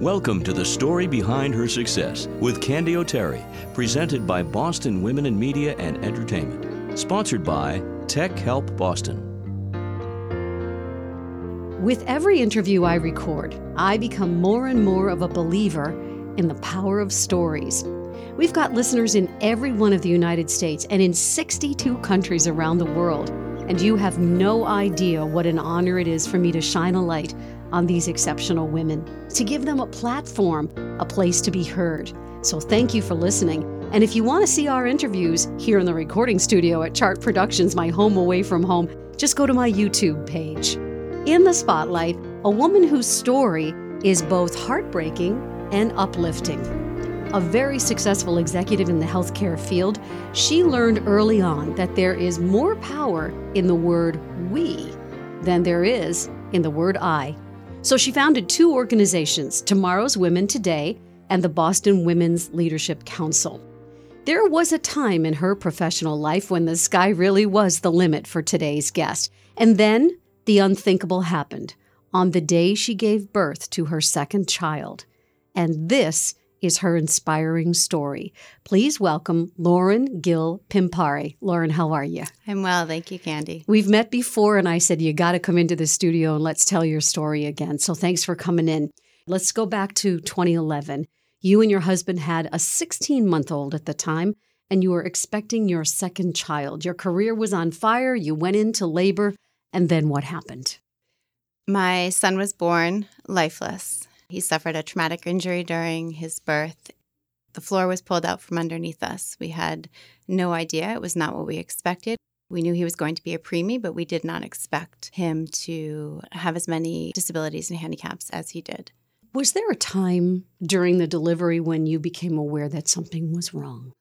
Welcome to the story behind her success with Candy O'Terry, presented by Boston Women in Media and Entertainment, sponsored by Tech Help Boston. With every interview I record, I become more and more of a believer in the power of stories. We've got listeners in every one of the United States and in 62 countries around the world, and you have no idea what an honor it is for me to shine a light on these exceptional women, to give them a platform, a place to be heard. So thank you for listening. And if you want to see our interviews here in the recording studio at Chart Productions, my home away from home, just go to my YouTube page. In the spotlight, a woman whose story is both heartbreaking and uplifting. A very successful executive in the healthcare field, she learned early on that there is more power in the word we than there is in the word I. So she founded two organizations Tomorrow's Women Today and the Boston Women's Leadership Council. There was a time in her professional life when the sky really was the limit for today's guest. And then the unthinkable happened on the day she gave birth to her second child. And this is her inspiring story. Please welcome Lauren Gill Pimpare. Lauren, how are you? I'm well, thank you, Candy. We've met before, and I said, You got to come into the studio and let's tell your story again. So thanks for coming in. Let's go back to 2011. You and your husband had a 16 month old at the time, and you were expecting your second child. Your career was on fire. You went into labor, and then what happened? My son was born lifeless. He suffered a traumatic injury during his birth. The floor was pulled out from underneath us. We had no idea. It was not what we expected. We knew he was going to be a preemie, but we did not expect him to have as many disabilities and handicaps as he did. Was there a time during the delivery when you became aware that something was wrong?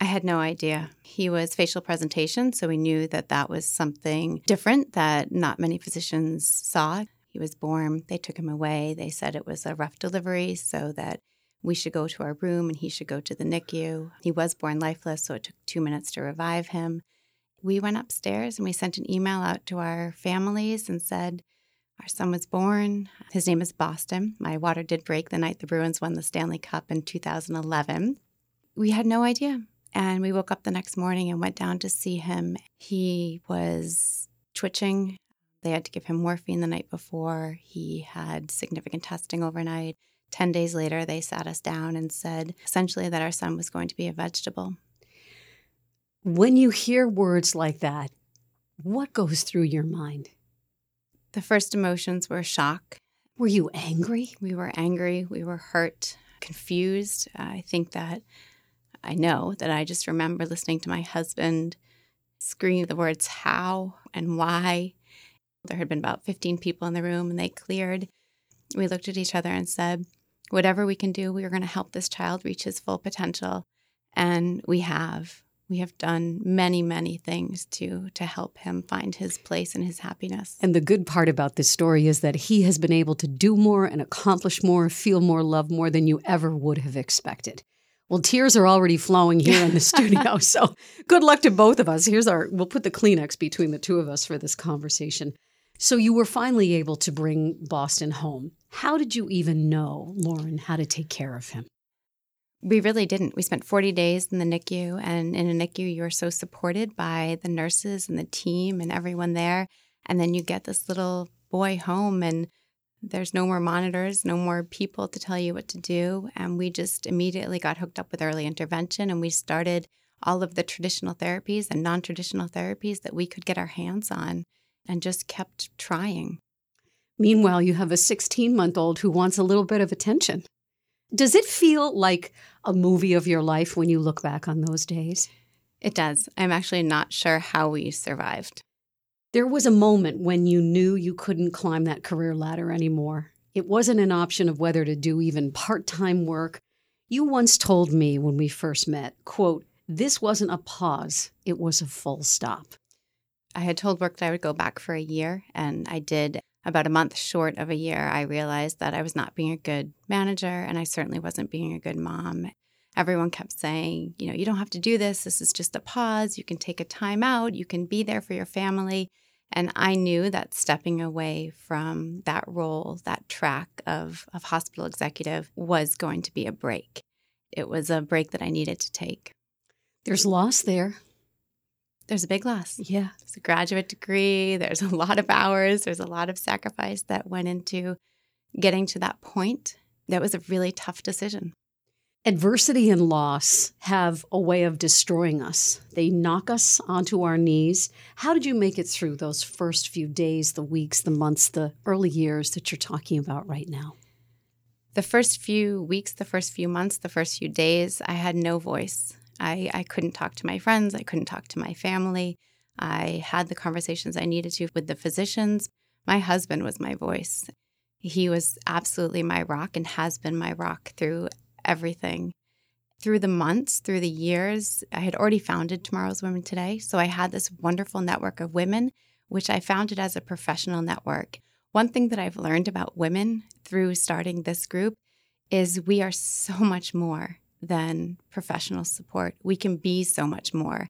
I had no idea. He was facial presentation, so we knew that that was something different that not many physicians saw. He was born. They took him away. They said it was a rough delivery, so that we should go to our room and he should go to the NICU. He was born lifeless, so it took two minutes to revive him. We went upstairs and we sent an email out to our families and said, Our son was born. His name is Boston. My water did break the night the Bruins won the Stanley Cup in 2011. We had no idea. And we woke up the next morning and went down to see him. He was twitching they had to give him morphine the night before. He had significant testing overnight. 10 days later, they sat us down and said essentially that our son was going to be a vegetable. When you hear words like that, what goes through your mind? The first emotions were shock. Were you angry? We were angry. We were hurt, confused. I think that I know that I just remember listening to my husband scream the words how and why there had been about 15 people in the room and they cleared. We looked at each other and said, whatever we can do, we are going to help this child reach his full potential. And we have. We have done many, many things to to help him find his place and his happiness. And the good part about this story is that he has been able to do more and accomplish more, feel more, love more than you ever would have expected. Well, tears are already flowing here in the studio. So good luck to both of us. Here's our, we'll put the Kleenex between the two of us for this conversation. So you were finally able to bring Boston home. How did you even know, Lauren, how to take care of him? We really didn't. We spent 40 days in the NICU, and in a NICU, you're so supported by the nurses and the team and everyone there. And then you get this little boy home, and there's no more monitors, no more people to tell you what to do. And we just immediately got hooked up with early intervention, and we started all of the traditional therapies and non traditional therapies that we could get our hands on and just kept trying. Meanwhile, you have a 16 month old who wants a little bit of attention. Does it feel like a movie of your life when you look back on those days? It does. I'm actually not sure how we survived. There was a moment when you knew you couldn't climb that career ladder anymore. It wasn't an option of whether to do even part time work. You once told me when we first met, quote, this wasn't a pause, it was a full stop. I had told work that I would go back for a year, and I did about a month short of a year. I realized that I was not being a good manager, and I certainly wasn't being a good mom. Everyone kept saying, you know, you don't have to do this. This is just a pause. You can take a time out. You can be there for your family. And I knew that stepping away from that role, that track of, of hospital executive, was going to be a break. It was a break that I needed to take. There's loss there. There's a big loss. Yeah. It's a graduate degree. There's a lot of hours. There's a lot of sacrifice that went into getting to that point. That was a really tough decision. Adversity and loss have a way of destroying us. They knock us onto our knees. How did you make it through those first few days, the weeks, the months, the early years that you're talking about right now? The first few weeks, the first few months, the first few days, I had no voice. I, I couldn't talk to my friends. I couldn't talk to my family. I had the conversations I needed to with the physicians. My husband was my voice. He was absolutely my rock and has been my rock through everything. Through the months, through the years, I had already founded Tomorrow's Women Today. So I had this wonderful network of women, which I founded as a professional network. One thing that I've learned about women through starting this group is we are so much more than professional support. We can be so much more.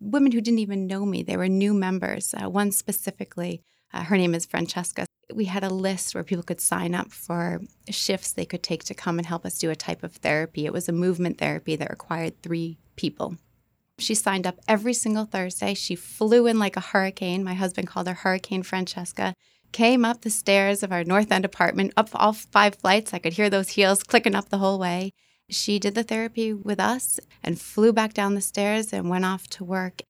Women who didn't even know me, they were new members. Uh, one specifically, uh, her name is Francesca. We had a list where people could sign up for shifts they could take to come and help us do a type of therapy. It was a movement therapy that required three people. She signed up every single Thursday. She flew in like a hurricane. My husband called her Hurricane Francesca. Came up the stairs of our North End apartment, up all five flights. I could hear those heels clicking up the whole way. She did the therapy with us and flew back down the stairs and went off to work.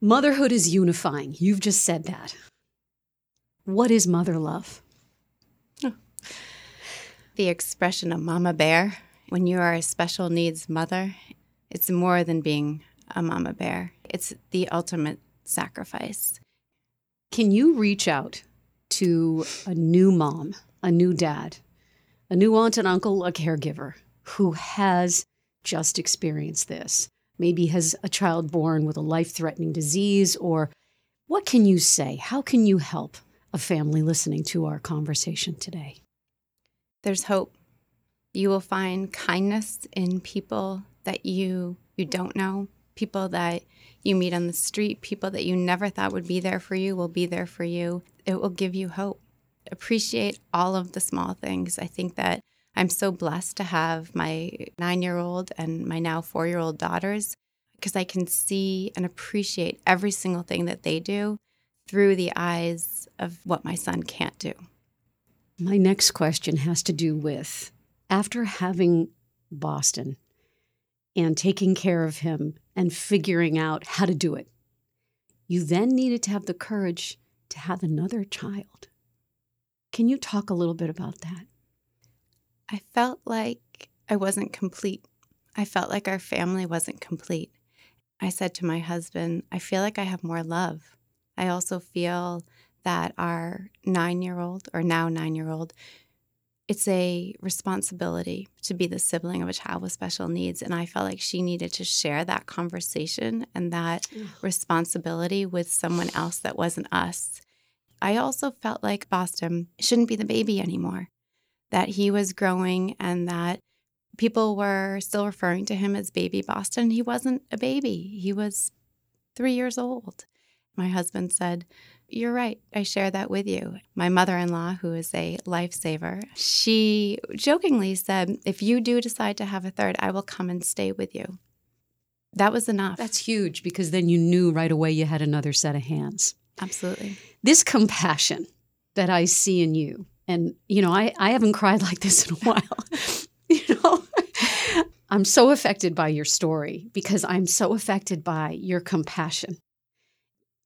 Motherhood is unifying. You've just said that. What is mother love? The expression of mama bear, when you are a special needs mother, it's more than being a mama bear, it's the ultimate sacrifice. Can you reach out to a new mom, a new dad, a new aunt and uncle, a caregiver who has just experienced this? Maybe has a child born with a life threatening disease, or what can you say? How can you help a family listening to our conversation today? There's hope. You will find kindness in people that you you don't know, people that you meet on the street, people that you never thought would be there for you will be there for you. It will give you hope. Appreciate all of the small things. I think that I'm so blessed to have my nine year old and my now four year old daughters because I can see and appreciate every single thing that they do through the eyes of what my son can't do. My next question has to do with after having Boston and taking care of him and figuring out how to do it, you then needed to have the courage to have another child. Can you talk a little bit about that? I felt like I wasn't complete. I felt like our family wasn't complete. I said to my husband, I feel like I have more love. I also feel that our nine year old, or now nine year old, it's a responsibility to be the sibling of a child with special needs. And I felt like she needed to share that conversation and that responsibility with someone else that wasn't us. I also felt like Boston shouldn't be the baby anymore, that he was growing and that people were still referring to him as baby Boston. He wasn't a baby, he was three years old. My husband said, You're right. I share that with you. My mother in law, who is a lifesaver, she jokingly said, If you do decide to have a third, I will come and stay with you. That was enough. That's huge because then you knew right away you had another set of hands. Absolutely. This compassion that I see in you, and you know, I, I haven't cried like this in a while. you know, I'm so affected by your story because I'm so affected by your compassion.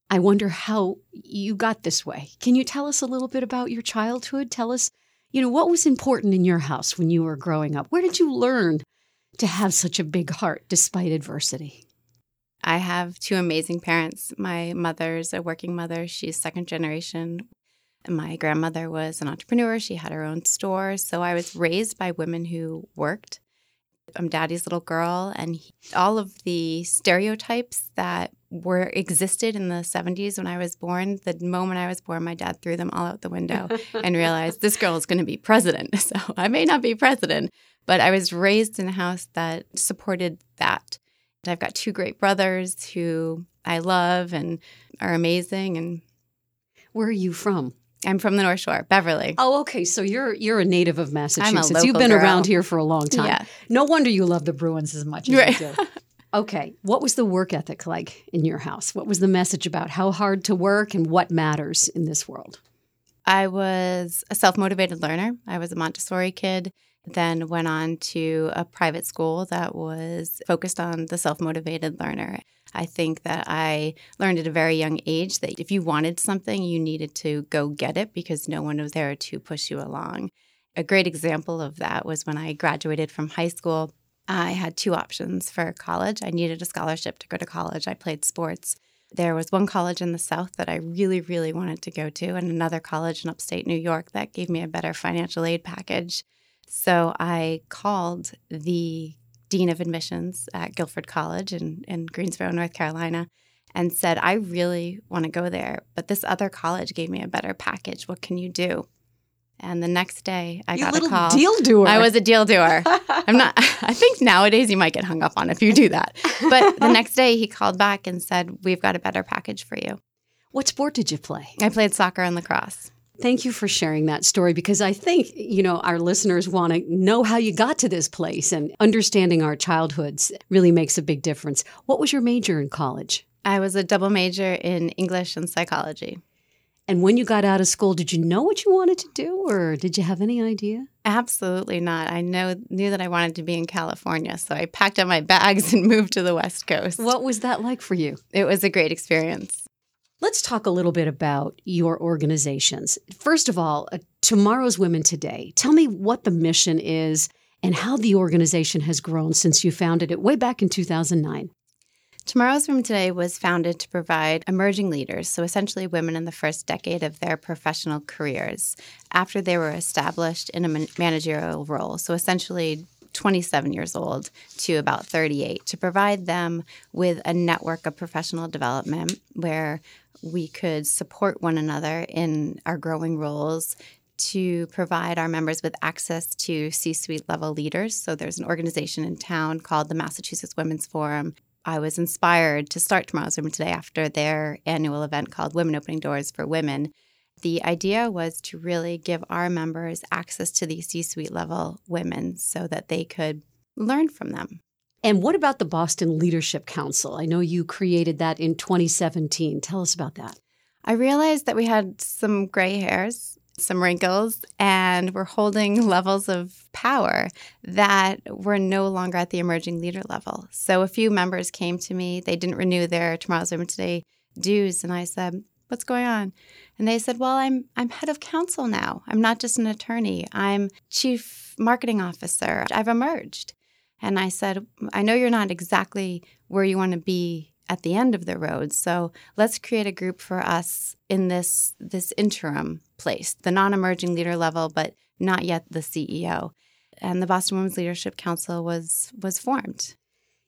I wonder how you got this way. Can you tell us a little bit about your childhood? Tell us, you know, what was important in your house when you were growing up? Where did you learn to have such a big heart despite adversity? I have two amazing parents. My mother's a working mother, she's second generation. My grandmother was an entrepreneur, she had her own store. So I was raised by women who worked. I'm daddy's little girl, and he, all of the stereotypes that were existed in the 70s when I was born. The moment I was born, my dad threw them all out the window and realized this girl is going to be president. So I may not be president, but I was raised in a house that supported that. And I've got two great brothers who I love and are amazing. And Where are you from? I'm from the North Shore, Beverly. Oh, okay. So you're you're a native of Massachusetts. You've been girl. around here for a long time. Yeah. No wonder you love the Bruins as much as Right. you do. Okay. What was the work ethic like in your house? What was the message about how hard to work and what matters in this world? I was a self motivated learner. I was a Montessori kid, then went on to a private school that was focused on the self motivated learner. I think that I learned at a very young age that if you wanted something, you needed to go get it because no one was there to push you along. A great example of that was when I graduated from high school. I had two options for college. I needed a scholarship to go to college. I played sports. There was one college in the South that I really, really wanted to go to, and another college in upstate New York that gave me a better financial aid package. So I called the dean of admissions at Guilford College in, in Greensboro, North Carolina, and said, I really want to go there, but this other college gave me a better package. What can you do? And the next day, I you got a call. deal doer. I was a deal doer. I'm not, I think nowadays you might get hung up on if you do that. But the next day he called back and said, We've got a better package for you. What sport did you play? I played soccer and lacrosse. Thank you for sharing that story because I think, you know, our listeners want to know how you got to this place and understanding our childhoods really makes a big difference. What was your major in college? I was a double major in English and psychology. And when you got out of school, did you know what you wanted to do or did you have any idea? Absolutely not. I know knew that I wanted to be in California, so I packed up my bags and moved to the West Coast. What was that like for you? It was a great experience. Let's talk a little bit about your organizations. First of all, uh, Tomorrow's Women Today. Tell me what the mission is and how the organization has grown since you founded it way back in 2009. Tomorrow's Women Today was founded to provide emerging leaders, so essentially women in the first decade of their professional careers, after they were established in a managerial role. So essentially, 27 years old to about 38, to provide them with a network of professional development where we could support one another in our growing roles, to provide our members with access to C suite level leaders. So there's an organization in town called the Massachusetts Women's Forum. I was inspired to start Tomorrow's Women Today after their annual event called Women Opening Doors for Women. The idea was to really give our members access to these C suite level women so that they could learn from them. And what about the Boston Leadership Council? I know you created that in 2017. Tell us about that. I realized that we had some gray hairs, some wrinkles, and we're holding levels of power that were no longer at the emerging leader level. So a few members came to me. They didn't renew their Tomorrow's Women Today dues, and I said, "What's going on?" And they said, "Well, I'm I'm head of counsel now. I'm not just an attorney. I'm chief marketing officer. I've emerged." And I said, "I know you're not exactly where you want to be at the end of the road. So let's create a group for us in this this interim place, the non-emerging leader level, but not yet the CEO. And the Boston Women's Leadership Council was was formed.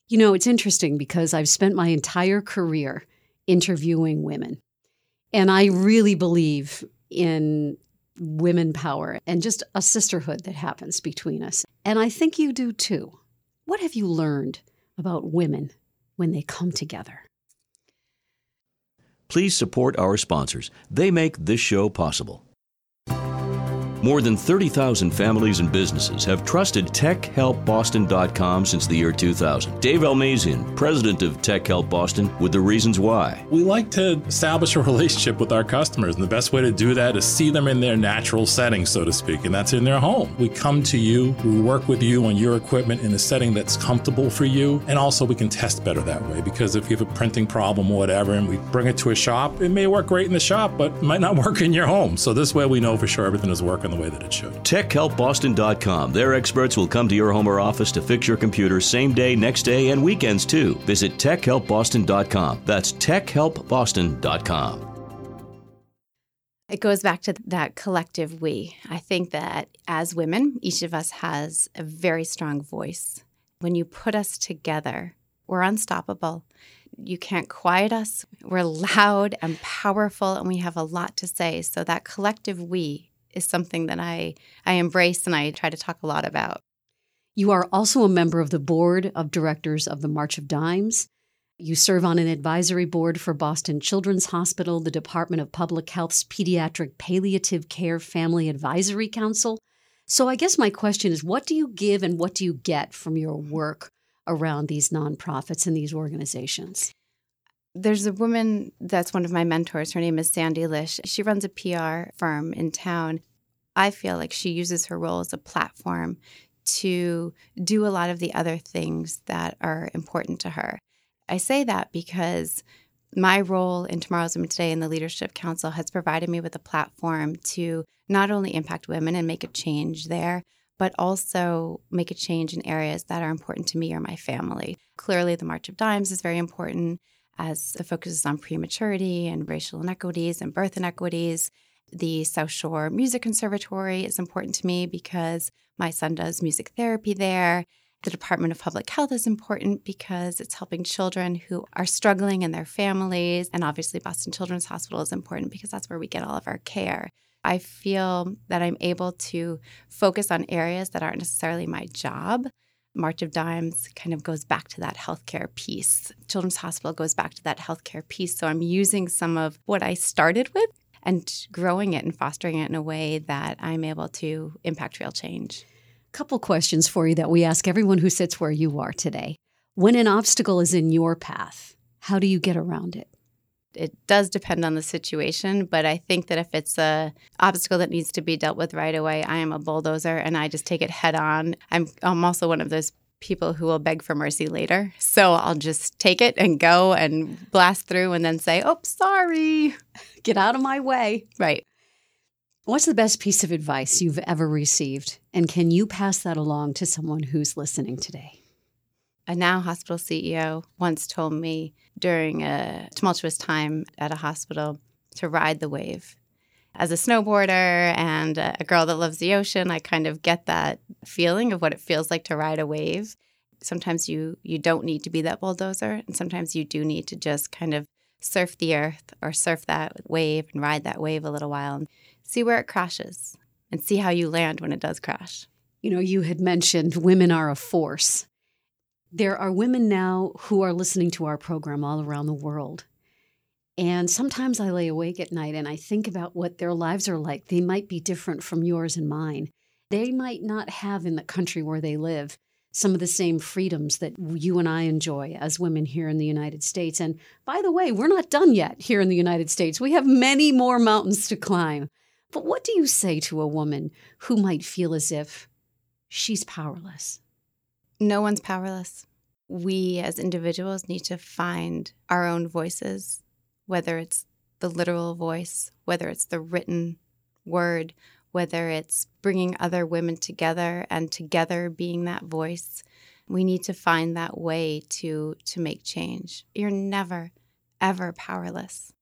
You know, it's interesting because I've spent my entire career interviewing women. And I really believe in women power and just a sisterhood that happens between us. And I think you do too. What have you learned about women when they come together? Please support our sponsors. They make this show possible. More than 30,000 families and businesses have trusted TechHelpBoston.com since the year 2000. Dave Almazian, president of Tech Help Boston, with the reasons why. We like to establish a relationship with our customers, and the best way to do that is see them in their natural setting, so to speak, and that's in their home. We come to you, we work with you on your equipment in a setting that's comfortable for you, and also we can test better that way because if you have a printing problem or whatever and we bring it to a shop, it may work great in the shop, but might not work in your home. So this way we know for sure everything is working the way that it should. TechHelpBoston.com. Their experts will come to your home or office to fix your computer same day, next day, and weekends too. Visit TechHelpBoston.com. That's TechHelpBoston.com. It goes back to that collective we. I think that as women, each of us has a very strong voice. When you put us together, we're unstoppable. You can't quiet us. We're loud and powerful, and we have a lot to say. So, that collective we is something that I, I embrace and I try to talk a lot about. You are also a member of the board of directors of the March of Dimes, You serve on an advisory board for Boston Children's Hospital, the Department of Public Health's Pediatric Palliative Care Family Advisory Council. So, I guess my question is what do you give and what do you get from your work around these nonprofits and these organizations? There's a woman that's one of my mentors. Her name is Sandy Lish. She runs a PR firm in town. I feel like she uses her role as a platform to do a lot of the other things that are important to her. I say that because my role in Tomorrow's Women Today in the Leadership Council has provided me with a platform to not only impact women and make a change there, but also make a change in areas that are important to me or my family. Clearly, the March of Dimes is very important as the focus is on prematurity and racial inequities and birth inequities. The South Shore Music Conservatory is important to me because my son does music therapy there. The Department of Public Health is important because it's helping children who are struggling in their families. And obviously, Boston Children's Hospital is important because that's where we get all of our care. I feel that I'm able to focus on areas that aren't necessarily my job. March of Dimes kind of goes back to that healthcare piece. Children's Hospital goes back to that healthcare piece. So I'm using some of what I started with and growing it and fostering it in a way that I'm able to impact real change. Couple questions for you that we ask everyone who sits where you are today. When an obstacle is in your path, how do you get around it? It does depend on the situation, but I think that if it's a obstacle that needs to be dealt with right away, I am a bulldozer and I just take it head on. I'm I'm also one of those people who will beg for mercy later. So I'll just take it and go and blast through and then say, "Oh, sorry. Get out of my way." Right. What's the best piece of advice you've ever received? And can you pass that along to someone who's listening today? A now hospital CEO once told me during a tumultuous time at a hospital to ride the wave. As a snowboarder and a girl that loves the ocean, I kind of get that feeling of what it feels like to ride a wave. Sometimes you you don't need to be that bulldozer, and sometimes you do need to just kind of surf the earth or surf that wave and ride that wave a little while and see where it crashes and see how you land when it does crash. You know, you had mentioned women are a force. There are women now who are listening to our program all around the world. And sometimes I lay awake at night and I think about what their lives are like. They might be different from yours and mine. They might not have in the country where they live some of the same freedoms that you and I enjoy as women here in the United States. And by the way, we're not done yet here in the United States. We have many more mountains to climb. But what do you say to a woman who might feel as if she's powerless? No one's powerless. We as individuals need to find our own voices, whether it's the literal voice, whether it's the written word, whether it's bringing other women together and together being that voice. We need to find that way to to make change. You're never ever powerless.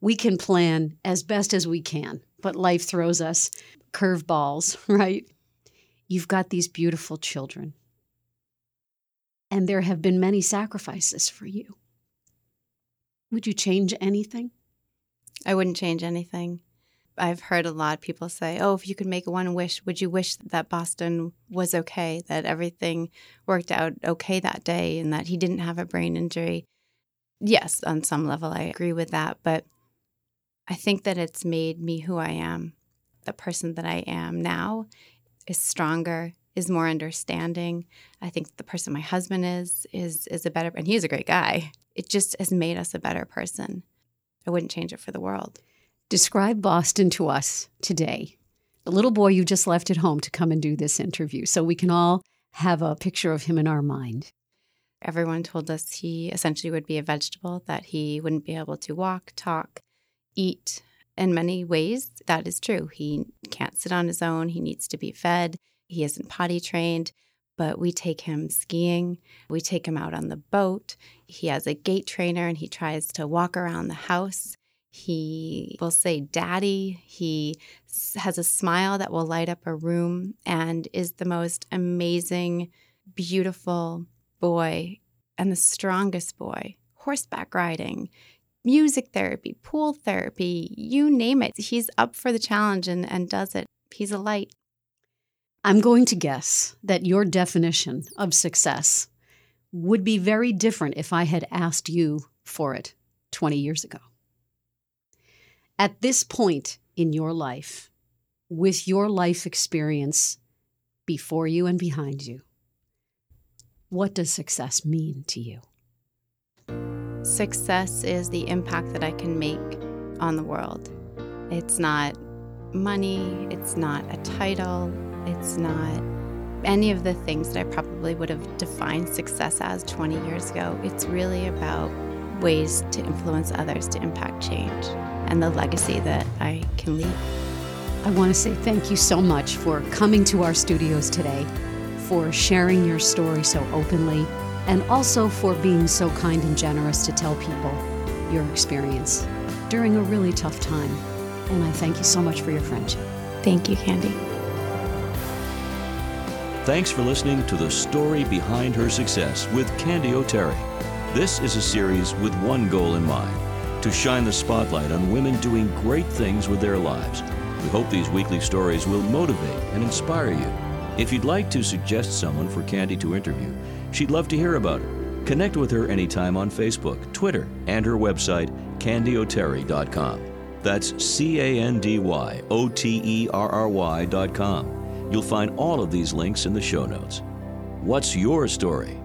We can plan as best as we can, but life throws us curveballs, right? You've got these beautiful children. And there have been many sacrifices for you. Would you change anything? I wouldn't change anything. I've heard a lot of people say, "Oh, if you could make one wish, would you wish that Boston was okay, that everything worked out okay that day and that he didn't have a brain injury?" Yes, on some level I agree with that, but I think that it's made me who I am. The person that I am now is stronger, is more understanding. I think the person my husband is is is a better and he's a great guy. It just has made us a better person. I wouldn't change it for the world. Describe Boston to us today. The little boy you just left at home to come and do this interview so we can all have a picture of him in our mind. Everyone told us he essentially would be a vegetable, that he wouldn't be able to walk, talk, eat. In many ways, that is true. He can't sit on his own, he needs to be fed, he isn't potty trained. But we take him skiing. We take him out on the boat. He has a gait trainer and he tries to walk around the house. He will say daddy. He has a smile that will light up a room and is the most amazing, beautiful boy and the strongest boy. Horseback riding, music therapy, pool therapy, you name it. He's up for the challenge and, and does it. He's a light. I'm going to guess that your definition of success would be very different if I had asked you for it 20 years ago. At this point in your life, with your life experience before you and behind you, what does success mean to you? Success is the impact that I can make on the world. It's not money, it's not a title, it's not any of the things that I probably would have defined success as 20 years ago. It's really about ways to influence others to impact change and the legacy that I can leave. I want to say thank you so much for coming to our studios today, for sharing your story so openly, and also for being so kind and generous to tell people your experience during a really tough time. And I thank you so much for your friendship. Thank you, Candy. Thanks for listening to The Story Behind Her Success with Candy O'Terry. This is a series with one goal in mind to shine the spotlight on women doing great things with their lives. We hope these weekly stories will motivate and inspire you. If you'd like to suggest someone for Candy to interview, she'd love to hear about it. Connect with her anytime on Facebook, Twitter, and her website, candyoterry.com. That's C A N D Y O T E R R Y.com. You'll find all of these links in the show notes. What's your story?